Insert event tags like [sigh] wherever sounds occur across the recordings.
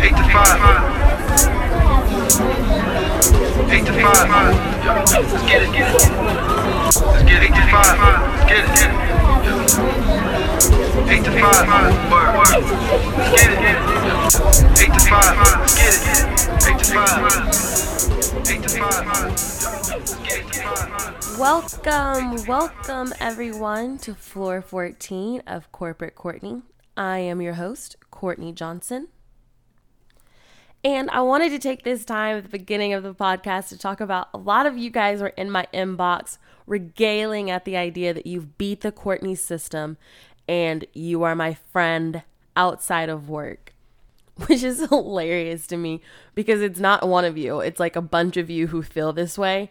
Eight to five. Eight to five. Let's get it, get it. Let's get eight to five. Get it, get it. Eight to five. Word, word. Let's get it, get it. Eight to five. Let's get it. To five. Eight to five. Eight to five. Welcome, welcome everyone to Floor 14 of Corporate Courtney. I am your host, Courtney Johnson. And I wanted to take this time at the beginning of the podcast to talk about a lot of you guys are in my inbox regaling at the idea that you've beat the Courtney system and you are my friend outside of work, [laughs] which is hilarious to me because it's not one of you, it's like a bunch of you who feel this way.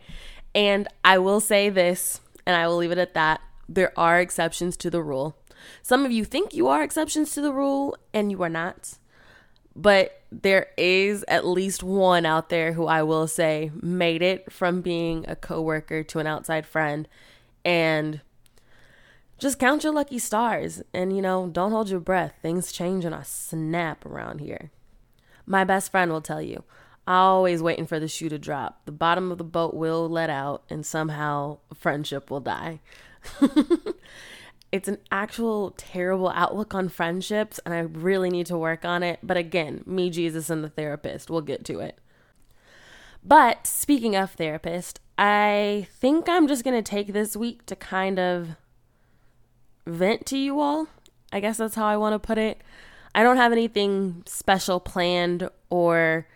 And I will say this, and I will leave it at that there are exceptions to the rule. Some of you think you are exceptions to the rule, and you are not but there is at least one out there who I will say made it from being a coworker to an outside friend. And just count your lucky stars and you know don't hold your breath. Things change in a snap around here. My best friend will tell you always waiting for the shoe to drop. The bottom of the boat will let out and somehow friendship will die [laughs] it's an actual terrible outlook on friendships, and I really need to work on it. But again, me, Jesus, and the therapist, we'll get to it. But speaking of therapist, I think I'm just going to take this week to kind of vent to you all. I guess that's how I want to put it. I don't have anything special planned or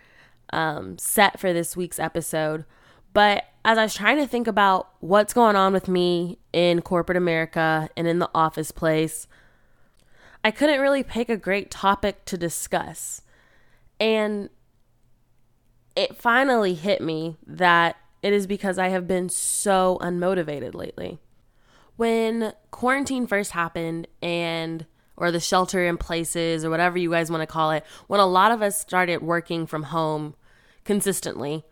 um, set for this week's episode, but as I was trying to think about what's going on with me in corporate America and in the office place, I couldn't really pick a great topic to discuss. And it finally hit me that it is because I have been so unmotivated lately. When quarantine first happened and or the shelter in places or whatever you guys want to call it, when a lot of us started working from home consistently,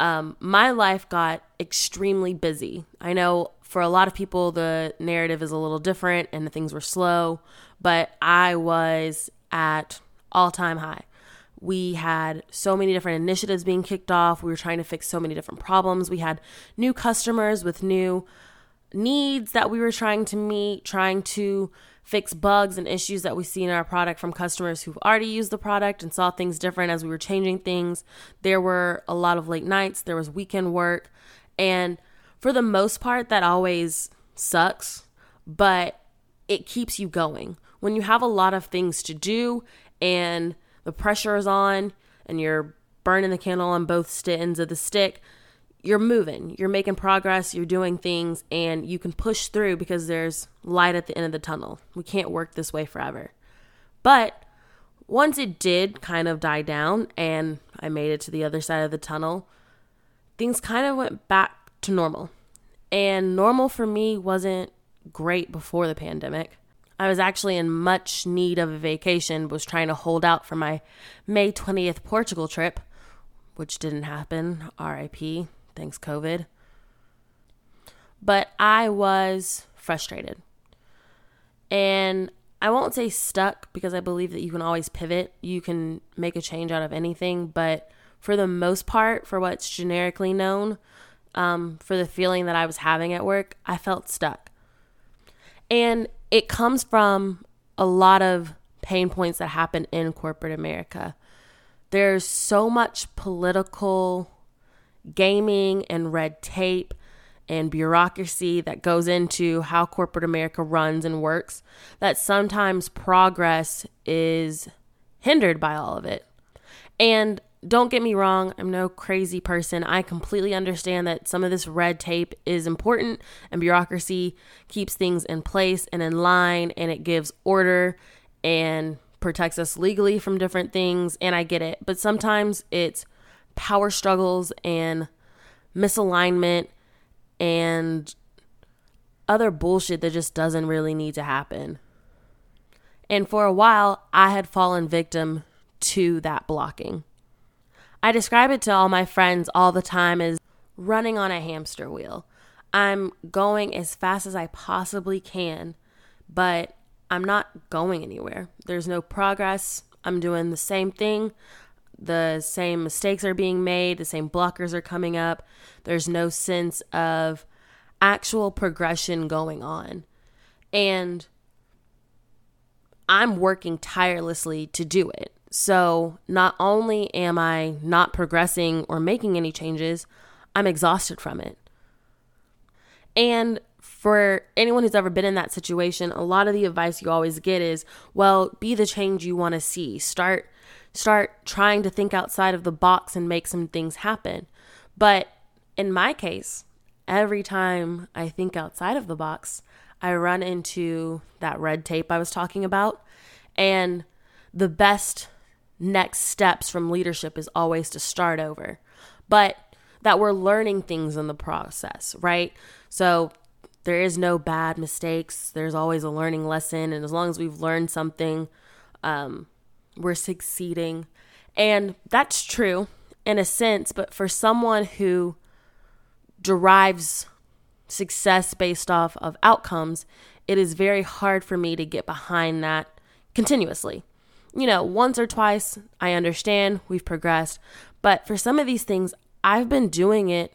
um, my life got extremely busy. I know for a lot of people, the narrative is a little different and things were slow, but I was at all time high. We had so many different initiatives being kicked off. We were trying to fix so many different problems. We had new customers with new needs that we were trying to meet, trying to fix bugs and issues that we see in our product from customers who've already used the product and saw things different as we were changing things. There were a lot of late nights, there was weekend work, and for the most part, that always sucks, but it keeps you going. When you have a lot of things to do and the pressure is on and you're burning the candle on both ends of the stick, you're moving, you're making progress, you're doing things, and you can push through because there's light at the end of the tunnel. We can't work this way forever. But once it did kind of die down and I made it to the other side of the tunnel, things kind of went back to normal. And normal for me wasn't great before the pandemic. I was actually in much need of a vacation, was trying to hold out for my May 20th Portugal trip, which didn't happen, RIP thanks COVID. But I was frustrated. And I won't say stuck because I believe that you can always pivot. You can make a change out of anything. But for the most part, for what's generically known, um, for the feeling that I was having at work, I felt stuck. And it comes from a lot of pain points that happen in corporate America. There's so much political gaming and red tape and bureaucracy that goes into how corporate America runs and works that sometimes progress is hindered by all of it. And don't get me wrong, I'm no crazy person. I completely understand that some of this red tape is important and bureaucracy keeps things in place and in line and it gives order and protects us legally from different things. And I get it. But sometimes it's power struggles and misalignment and other bullshit that just doesn't really need to happen. And for a while, I had fallen victim to that blocking. I describe it to all my friends all the time as running on a hamster wheel. I'm going as fast as I possibly can, but I'm not going anywhere. There's no progress. I'm doing the same thing. The same mistakes are being made, the same blockers are coming up. There's no sense of actual progression going on. And I'm working tirelessly to do it. So not only am I not progressing or making any changes, I'm exhausted from it. And for anyone who's ever been in that situation, a lot of the advice you always get is, well, be the change you want to see. Start start trying to think outside of the box and make some things happen. But in my case, every time I think outside of the box, I run into that red tape I was talking about. And the best next steps from leadership is always to start over. But that we're learning things in the process, right? So there is no bad mistakes. There's always a learning lesson. And as long as we've learned something, um, we're succeeding. And that's true in a sense, but for someone who derives success based off of outcomes, it is very hard for me to get behind that continuously. You know, once or twice, I understand we've progressed, but for some of these things, I've been doing it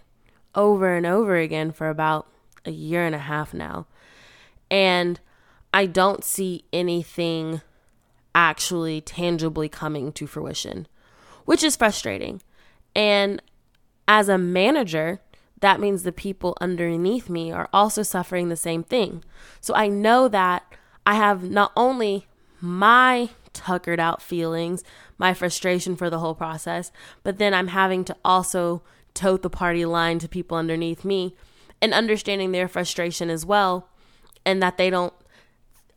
over and over again for about a year and a half now. And I don't see anything actually tangibly coming to fruition, which is frustrating. And as a manager, that means the people underneath me are also suffering the same thing. So I know that I have not only my tuckered out feelings, my frustration for the whole process, but then I'm having to also tote the party line to people underneath me and understanding their frustration as well and that they don't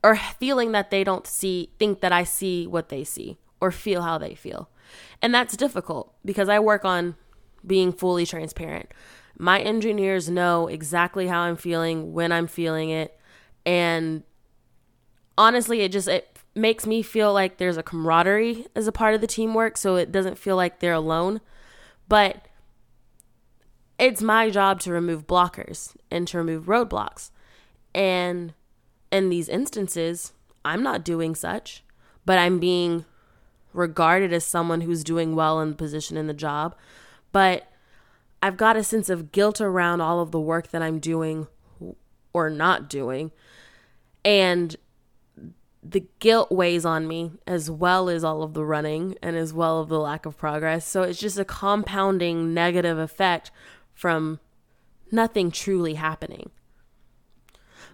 or feeling that they don't see think that I see what they see or feel how they feel. And that's difficult because I work on being fully transparent. My engineers know exactly how I'm feeling, when I'm feeling it, and honestly, it just it makes me feel like there's a camaraderie as a part of the teamwork, so it doesn't feel like they're alone. But it's my job to remove blockers and to remove roadblocks. And in these instances, I'm not doing such, but I'm being regarded as someone who's doing well in the position in the job. But I've got a sense of guilt around all of the work that I'm doing or not doing. And the guilt weighs on me as well as all of the running and as well of the lack of progress. So it's just a compounding negative effect from nothing truly happening.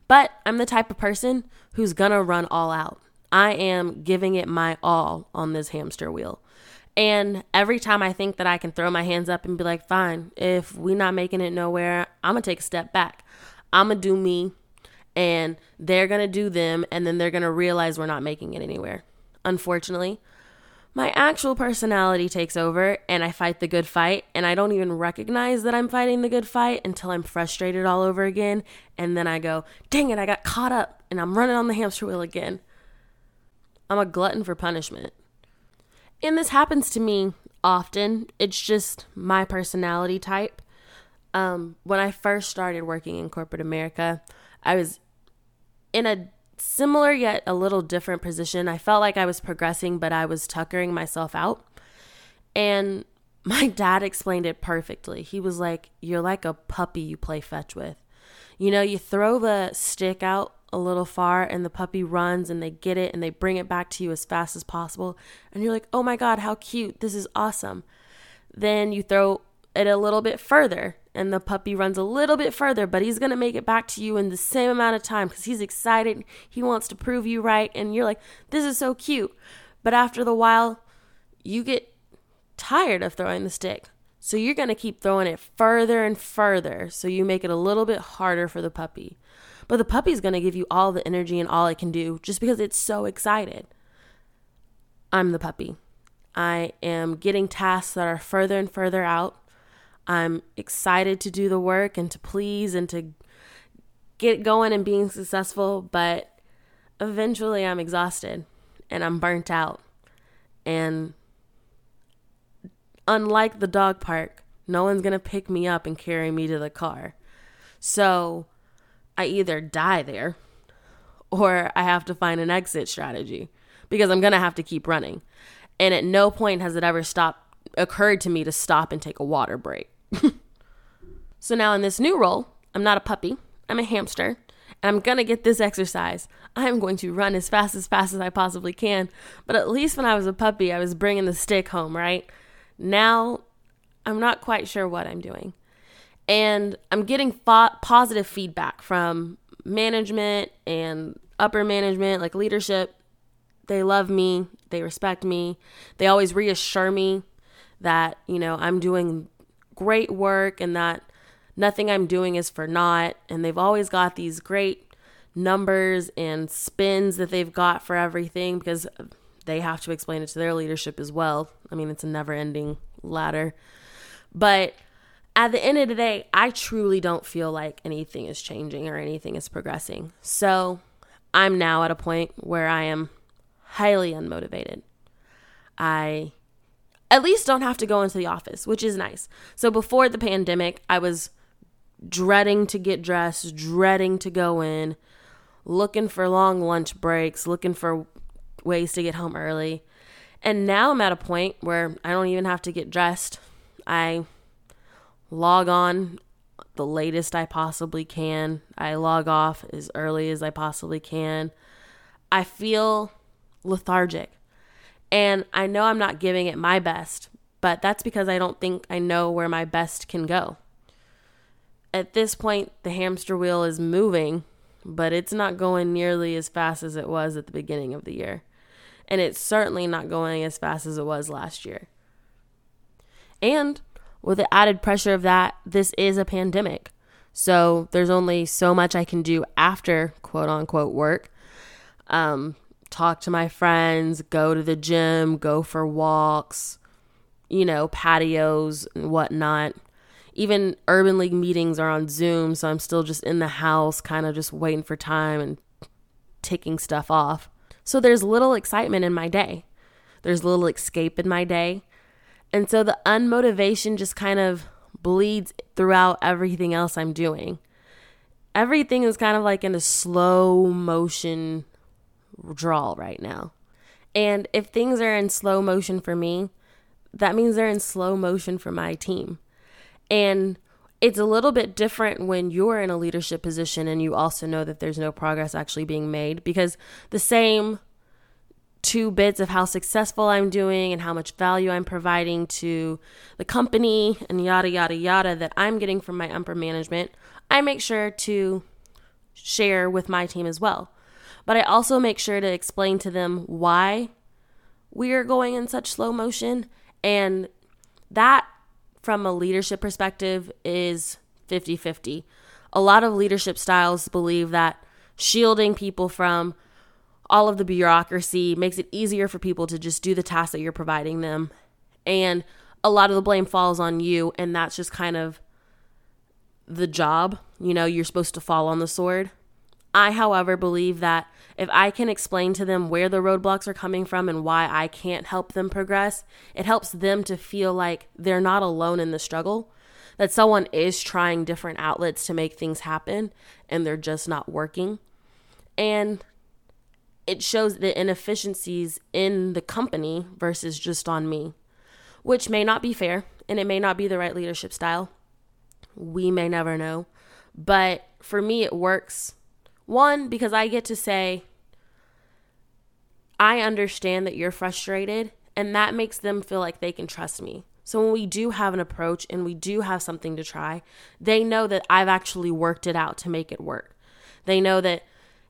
But I'm the type of person who's gonna run all out. I am giving it my all on this hamster wheel. And every time I think that I can throw my hands up and be like, fine, if we're not making it nowhere, I'm gonna take a step back. I'm gonna do me and they're gonna do them and then they're gonna realize we're not making it anywhere. Unfortunately, my actual personality takes over and I fight the good fight. And I don't even recognize that I'm fighting the good fight until I'm frustrated all over again. And then I go, dang it, I got caught up and I'm running on the hamster wheel again. I'm a glutton for punishment. And this happens to me often. It's just my personality type. Um, when I first started working in corporate America, I was in a similar yet a little different position. I felt like I was progressing, but I was tuckering myself out. And [laughs] my dad explained it perfectly. He was like, You're like a puppy you play fetch with. You know, you throw the stick out a little far and the puppy runs and they get it and they bring it back to you as fast as possible. And you're like, Oh my God, how cute. This is awesome. Then you throw it a little bit further and the puppy runs a little bit further, but he's going to make it back to you in the same amount of time because he's excited. He wants to prove you right. And you're like, this is so cute. But after the while, you get tired of throwing the stick. So you're going to keep throwing it further and further. So you make it a little bit harder for the puppy. But the puppy's going to give you all the energy and all it can do just because it's so excited. I'm the puppy. I am getting tasks that are further and further out I'm excited to do the work and to please and to get going and being successful, but eventually I'm exhausted and I'm burnt out. And unlike the dog park, no one's going to pick me up and carry me to the car. So I either die there or I have to find an exit strategy because I'm going to have to keep running. And at no point has it ever stopped occurred to me to stop and take a water break. [laughs] so now in this new role, I'm not a puppy, I'm a hamster, and I'm to get this exercise. I am going to run as fast as fast as I possibly can. But at least when I was a puppy, I was bringing the stick home, right? Now I'm not quite sure what I'm doing. And I'm getting fo- positive feedback from management and upper management, like leadership. They love me, they respect me, they always reassure me that, you know, I'm doing great work and that nothing I'm doing is for naught. And they've always got these great numbers and spins that they've got for everything because they have to explain it to their leadership as well. I mean, it's a never ending ladder. But at the end of the day, I truly don't feel like anything is changing or anything is progressing. So I'm now at a point where I am highly unmotivated. I at least don't have to go into the office, which is nice. So before the pandemic, I was dreading to get dressed, dreading to go in, looking for long lunch breaks, looking for ways to get home early. And now I'm at a point where I don't even have to get dressed. I log on the latest I possibly can. I log off as early as I possibly can. I feel lethargic. And I know I'm not giving it my best, but that's because I don't think I know where my best can go. At this point, the hamster wheel is moving, but it's not going nearly as fast as it was at the beginning of the year. And it's certainly not going as fast as it was last year. And with the added pressure of that, this is a pandemic. So there's only so much I can do after quote unquote work. Um, talk to my friends, go to the gym, go for walks, you know, patios and whatnot. Even Urban League meetings are on Zoom, so I'm still just in the house, kind of just waiting for time and ticking stuff off. So there's little excitement in my day. There's little escape in my day. And so the unmotivation just kind of bleeds throughout everything else I'm doing. Everything is kind of like in a slow motion draw right now. And if things are in slow motion for me, that means they're in slow motion for my team. And it's a little bit different when you're in a leadership position and you also know that there's no progress actually being made because the same two bits of how successful I'm doing and how much value I'm providing to the company and yada, yada, yada that I'm getting from my upper management, I make sure to share with my team as well. But I also make sure to explain to them why we are going in such slow motion. And that, from a leadership perspective, is 50 50. A lot of leadership styles believe that shielding people from all of the bureaucracy makes it easier for people to just do the tasks that you're providing them. And a lot of the blame falls on you, and that's just kind of the job. You know, you're supposed to fall on the sword. I, however, believe that if I can explain to them where the roadblocks are coming from and why I can't help them progress, it helps them to feel like they're not alone in the struggle, that someone is trying different outlets to make things happen and they're just not working. And it shows the inefficiencies in the company versus just on me, which may not be fair and it may not be the right leadership style. We may never know. But for me, it works. One, because I get to say, I understand that you're frustrated, and that makes them feel like they can trust me. So when we do have an approach and we do have something to try, they know that I've actually worked it out to make it work. They know that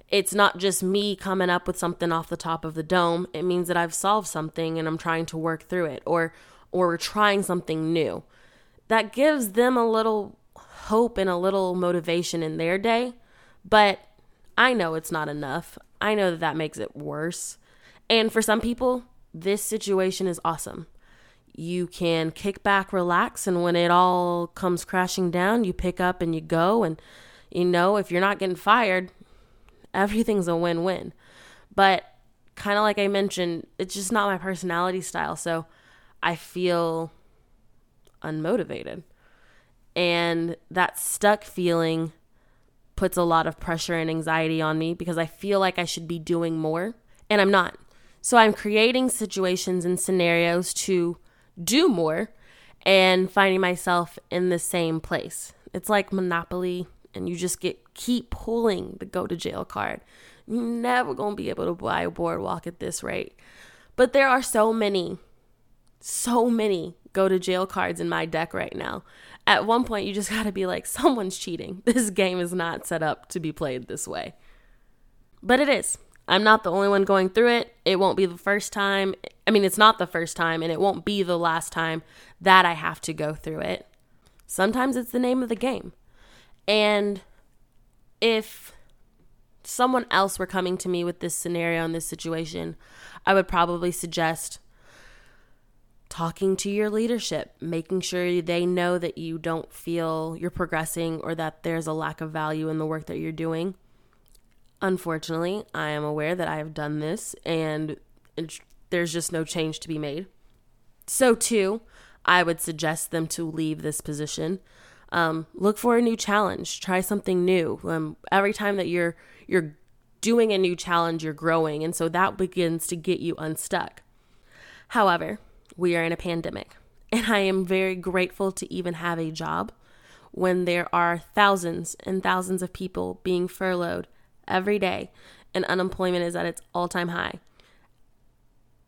it's not just me coming up with something off the top of the dome. It means that I've solved something and I'm trying to work through it or or we're trying something new. That gives them a little hope and a little motivation in their day, but I know it's not enough. I know that that makes it worse. And for some people, this situation is awesome. You can kick back, relax, and when it all comes crashing down, you pick up and you go. And you know, if you're not getting fired, everything's a win win. But kind of like I mentioned, it's just not my personality style. So I feel unmotivated. And that stuck feeling puts a lot of pressure and anxiety on me because I feel like I should be doing more and I'm not. So I'm creating situations and scenarios to do more and finding myself in the same place. It's like Monopoly and you just get keep pulling the go to jail card. You're never going to be able to buy a boardwalk at this rate. But there are so many so many go to jail cards in my deck right now. At one point you just got to be like someone's cheating. [laughs] This game is not set up to be played this way. But it is. I'm not the only one going through it. It won't be the first time. I mean, it's not the first time, and it won't be the last time that I have to go through it. Sometimes it's the name of the game. And if someone else were coming to me with this scenario and this situation, I would probably suggest talking to your leadership, making sure they know that you don't feel you're progressing or that there's a lack of value in the work that you're doing Unfortunately, I am aware that I have done this and there's just no change to be made. So, too, I would suggest them to leave this position. Um, look for a new challenge. Try something new. Um, every time that you're you're doing a new challenge, you're growing, and so that begins to get you unstuck. However, we are in a pandemic, and I am very grateful to even have a job when there are thousands and thousands of people being furloughed every day and unemployment is at its all time high.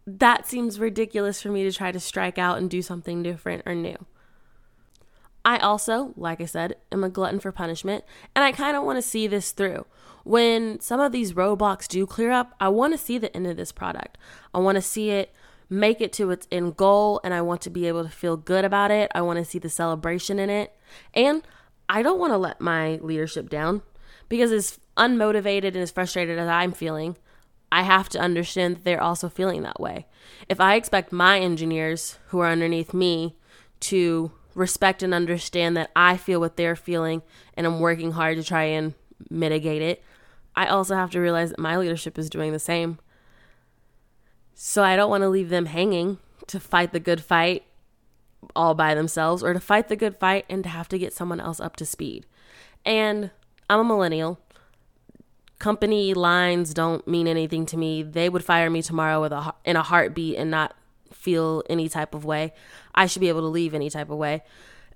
That seems ridiculous for me to try to strike out and do something different or new. I also, like I said, am a glutton for punishment, and I kind of want to see this through. When some of these roadblocks do clear up, I want to see the end of this product. I want to see it make it to its end goal, and I want to be able to feel good about it. I want to see the celebration in it. And I don't want to let my leadership down because as unmotivated and as frustrated as I'm feeling, I have to understand that they're also feeling that way. If I expect my engineers who are underneath me to respect and understand that I feel what they're feeling and I'm working hard to try and mitigate it, I also have to realize that my leadership is doing the same. So I don't want to leave them hanging to fight the good fight all by themselves or to fight the good fight and to have to get someone else up to speed. And I'm a millennial. Company lines don't mean anything to me. They would fire me tomorrow with a in a heartbeat and not feel any type of way. I should be able to leave any type of way.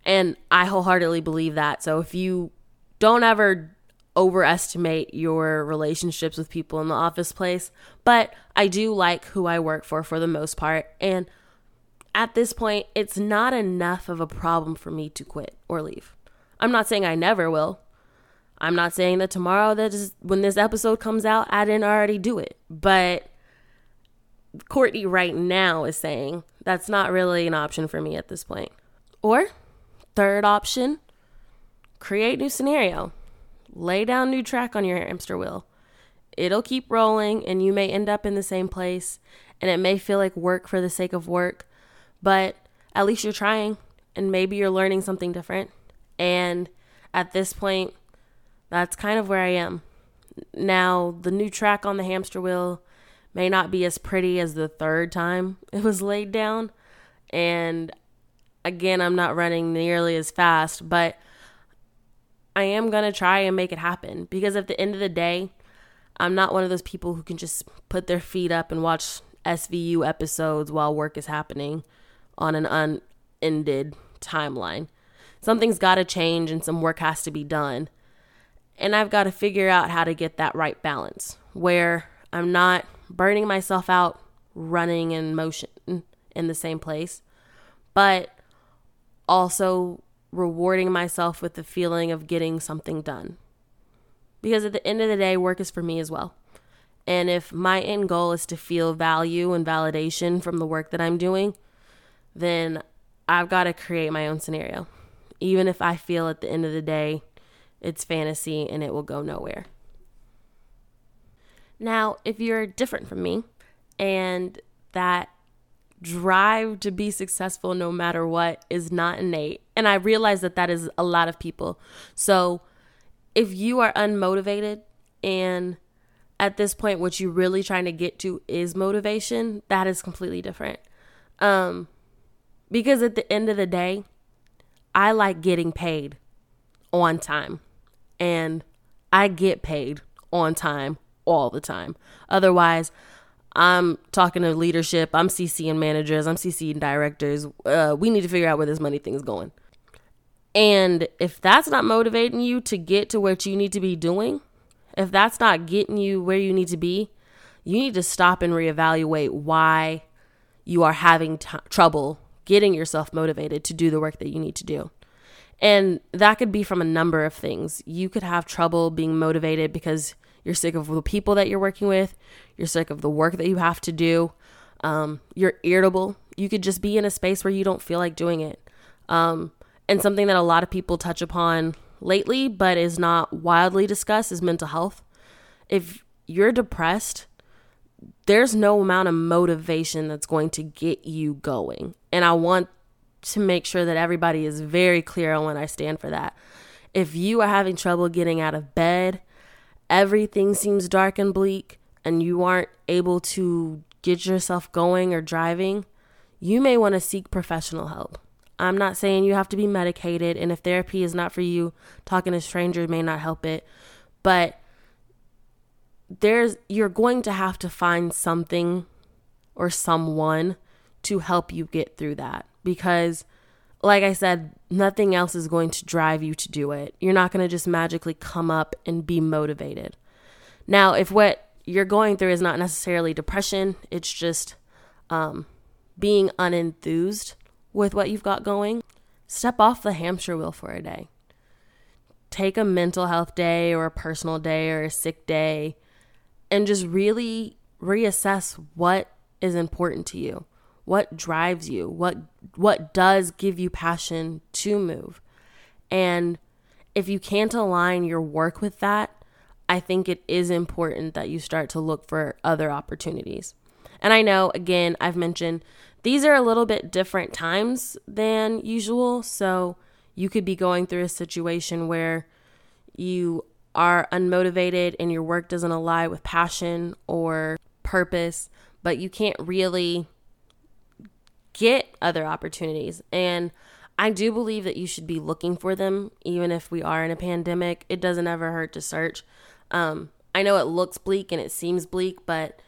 And I wholeheartedly believe that. So if you don't ever overestimate your relationships with people in the office place, but I do like who I work for for the most part. And at this point, it's not enough of a problem for me to quit or leave. I'm not saying I never will. I'm not saying that tomorrow that is when this episode comes out, I didn't already do it. But Courtney right now is saying that's not really an option for me at this point. Or third option, create new scenario. Lay down new track on your hamster wheel. It'll keep rolling and you may end up in the same place and it may feel like work for the sake of work, but at least you're trying and maybe you're learning something different. And at this point, that's kind of where I am. Now, the new track on the hamster wheel may not be as pretty as the third time [laughs] it was laid down. And again, I'm not running nearly as fast, but I am going to try and make it happen because at the end of the day, I'm not one of those people who can just put their feet up and watch SVU episodes while work is happening on an unended timeline. Something's got to change and some work has to be done. And I've got to figure out how to get that right balance where I'm not burning myself out running in motion in the same place, but also rewarding myself with the feeling of getting something done. Because at the end of the day, work is for me as well. And if my end goal is to feel value and validation from the work that I'm doing, then I've got to create my own scenario. Even if I feel at the end of the day it's fantasy and it will go nowhere. Now, if you're different from me and that drive to be successful no matter what is not innate, and I realize that that is a lot of people. So, if you are unmotivated and at this point what you're really trying to get to is motivation, that is completely different. Um because at the end of the day, I like getting paid on time and I get paid on time all the time. Otherwise, I'm talking to leadership. I'm CCing managers. I'm CCing directors. Uh, we need to figure out where this money thing's going. And if that's not motivating you to get to what you need to be doing, if that's not getting you where you need to be, you need to stop and reevaluate why you are having t- trouble getting yourself motivated to do the work that you need to do. And that could be from a number of things. You could have trouble being motivated because you're sick of the people that you're working with, you're sick of the work that you have to do, um, you're irritable. You could just be in a space where you don't feel like doing it. Um, and something that a lot of people touch upon lately, but is not wildly discussed, is mental health. If you're depressed, there's no amount of motivation that's going to get you going. And I want to make sure that everybody is very clear on when I stand for that. If you are having trouble getting out of bed, everything seems dark and bleak, and you aren't able to get yourself going or driving, you may want to seek professional help. I'm not saying you have to be medicated, and if therapy is not for you, talking to strangers may not help it. But there's you're going to have to find something or someone to help you get through that because like I said, nothing else is going to drive you to do it. You're not going to just magically come up and be motivated. Now, if what you're going through is not necessarily depression, it's just um, being unenthused, with what you've got going, step off the hamster wheel for a day. Take a mental health day or a personal day or a sick day and just really reassess what is important to you. What drives you? What what does give you passion to move? And if you can't align your work with that, I think it is important that you start to look for other opportunities. And I know again, I've mentioned these are a little bit different times than usual. So you could be going through a situation where you are unmotivated and your work doesn't align with passion or purpose, but you can't really get other opportunities. And I do believe that you should be looking for them, even if we are in a pandemic. It doesn't ever hurt to search. Um, I know it looks bleak and it seems bleak, but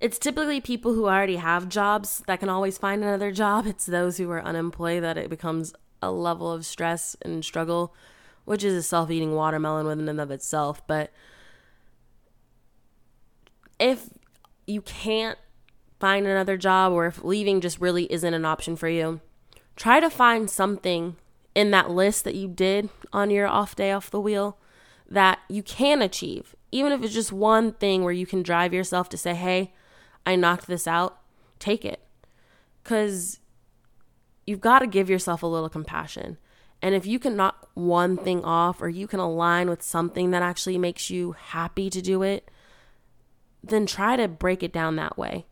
it's typically people who already have jobs that can always find another job. It's those who are unemployed that it becomes a level of stress and struggle, which is a self eating watermelon within and of itself. But if you can't find another job or if leaving just really isn't an option for you, try to find something in that list that you did on your off day off the wheel that you can achieve. Even if it's just one thing where you can drive yourself to say, hey, I knocked this out, take it. Because you've got to give yourself a little compassion. And if you can knock one thing off or you can align with something that actually makes you happy to do it, then try to break it down that way.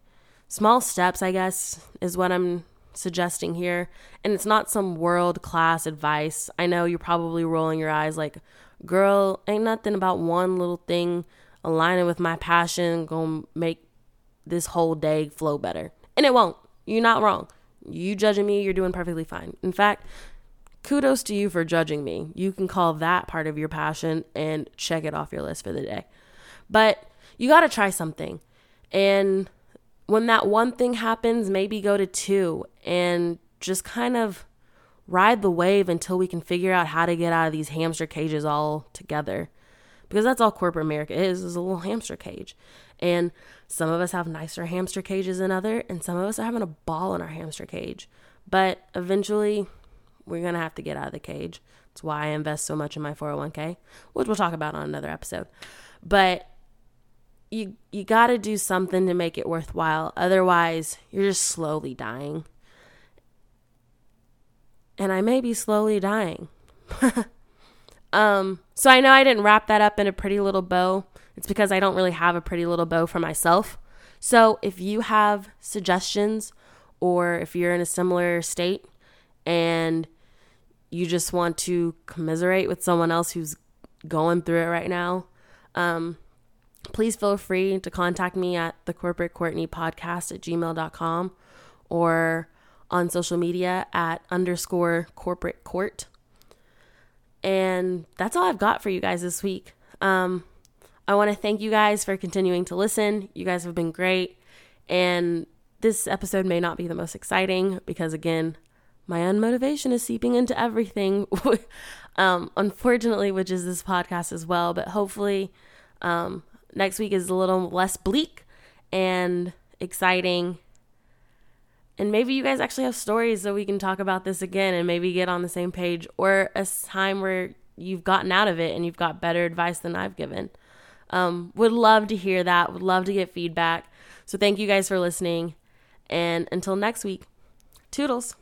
Small steps, I guess, is what I'm suggesting here. And it's not some world class advice. I know you're probably rolling your eyes like, girl, ain't nothing about one little thing aligning with my passion gonna make this whole day flow better. And it won't. You're not wrong. You judging me, you're doing perfectly fine. In fact, kudos to you for judging me. You can call that part of your passion and check it off your list for the day. But you got to try something. And when that one thing happens, maybe go to two and just kind of ride the wave until we can figure out how to get out of these hamster cages all together. Because that's all corporate America is, is a little hamster cage. And some of us have nicer hamster cages than other, and some of us are having a ball in our hamster cage. But eventually, we're gonna have to get out of the cage. That's why I invest so much in my 401k, which we'll talk about on another episode. But you you got to do something to make it worthwhile. Otherwise, you're just slowly dying. And I may be slowly dying. [laughs] um, so I know I didn't wrap that up in a pretty little bow. It's because I don't really have a pretty little bow for myself. So if you have suggestions or if you're in a similar state and you just want to commiserate with someone else who's going through it right now, um, please feel free to contact me at the corporate Courtney podcast at gmail.com or on social media at underscore corporate court. And that's all I've got for you guys this week. Um, I want to thank you guys for continuing to listen. You guys have been great. And this episode may not be the most exciting because, again, my unmotivation is seeping into everything, [laughs] um, unfortunately, which is this podcast as well. But hopefully, um, next week is a little less bleak and exciting. And maybe you guys actually have stories so we can talk about this again and maybe get on the same page or a time where you've gotten out of it and you've got better advice than I've given. Um, would love to hear that. Would love to get feedback. So thank you guys for listening. And until next week, toodles.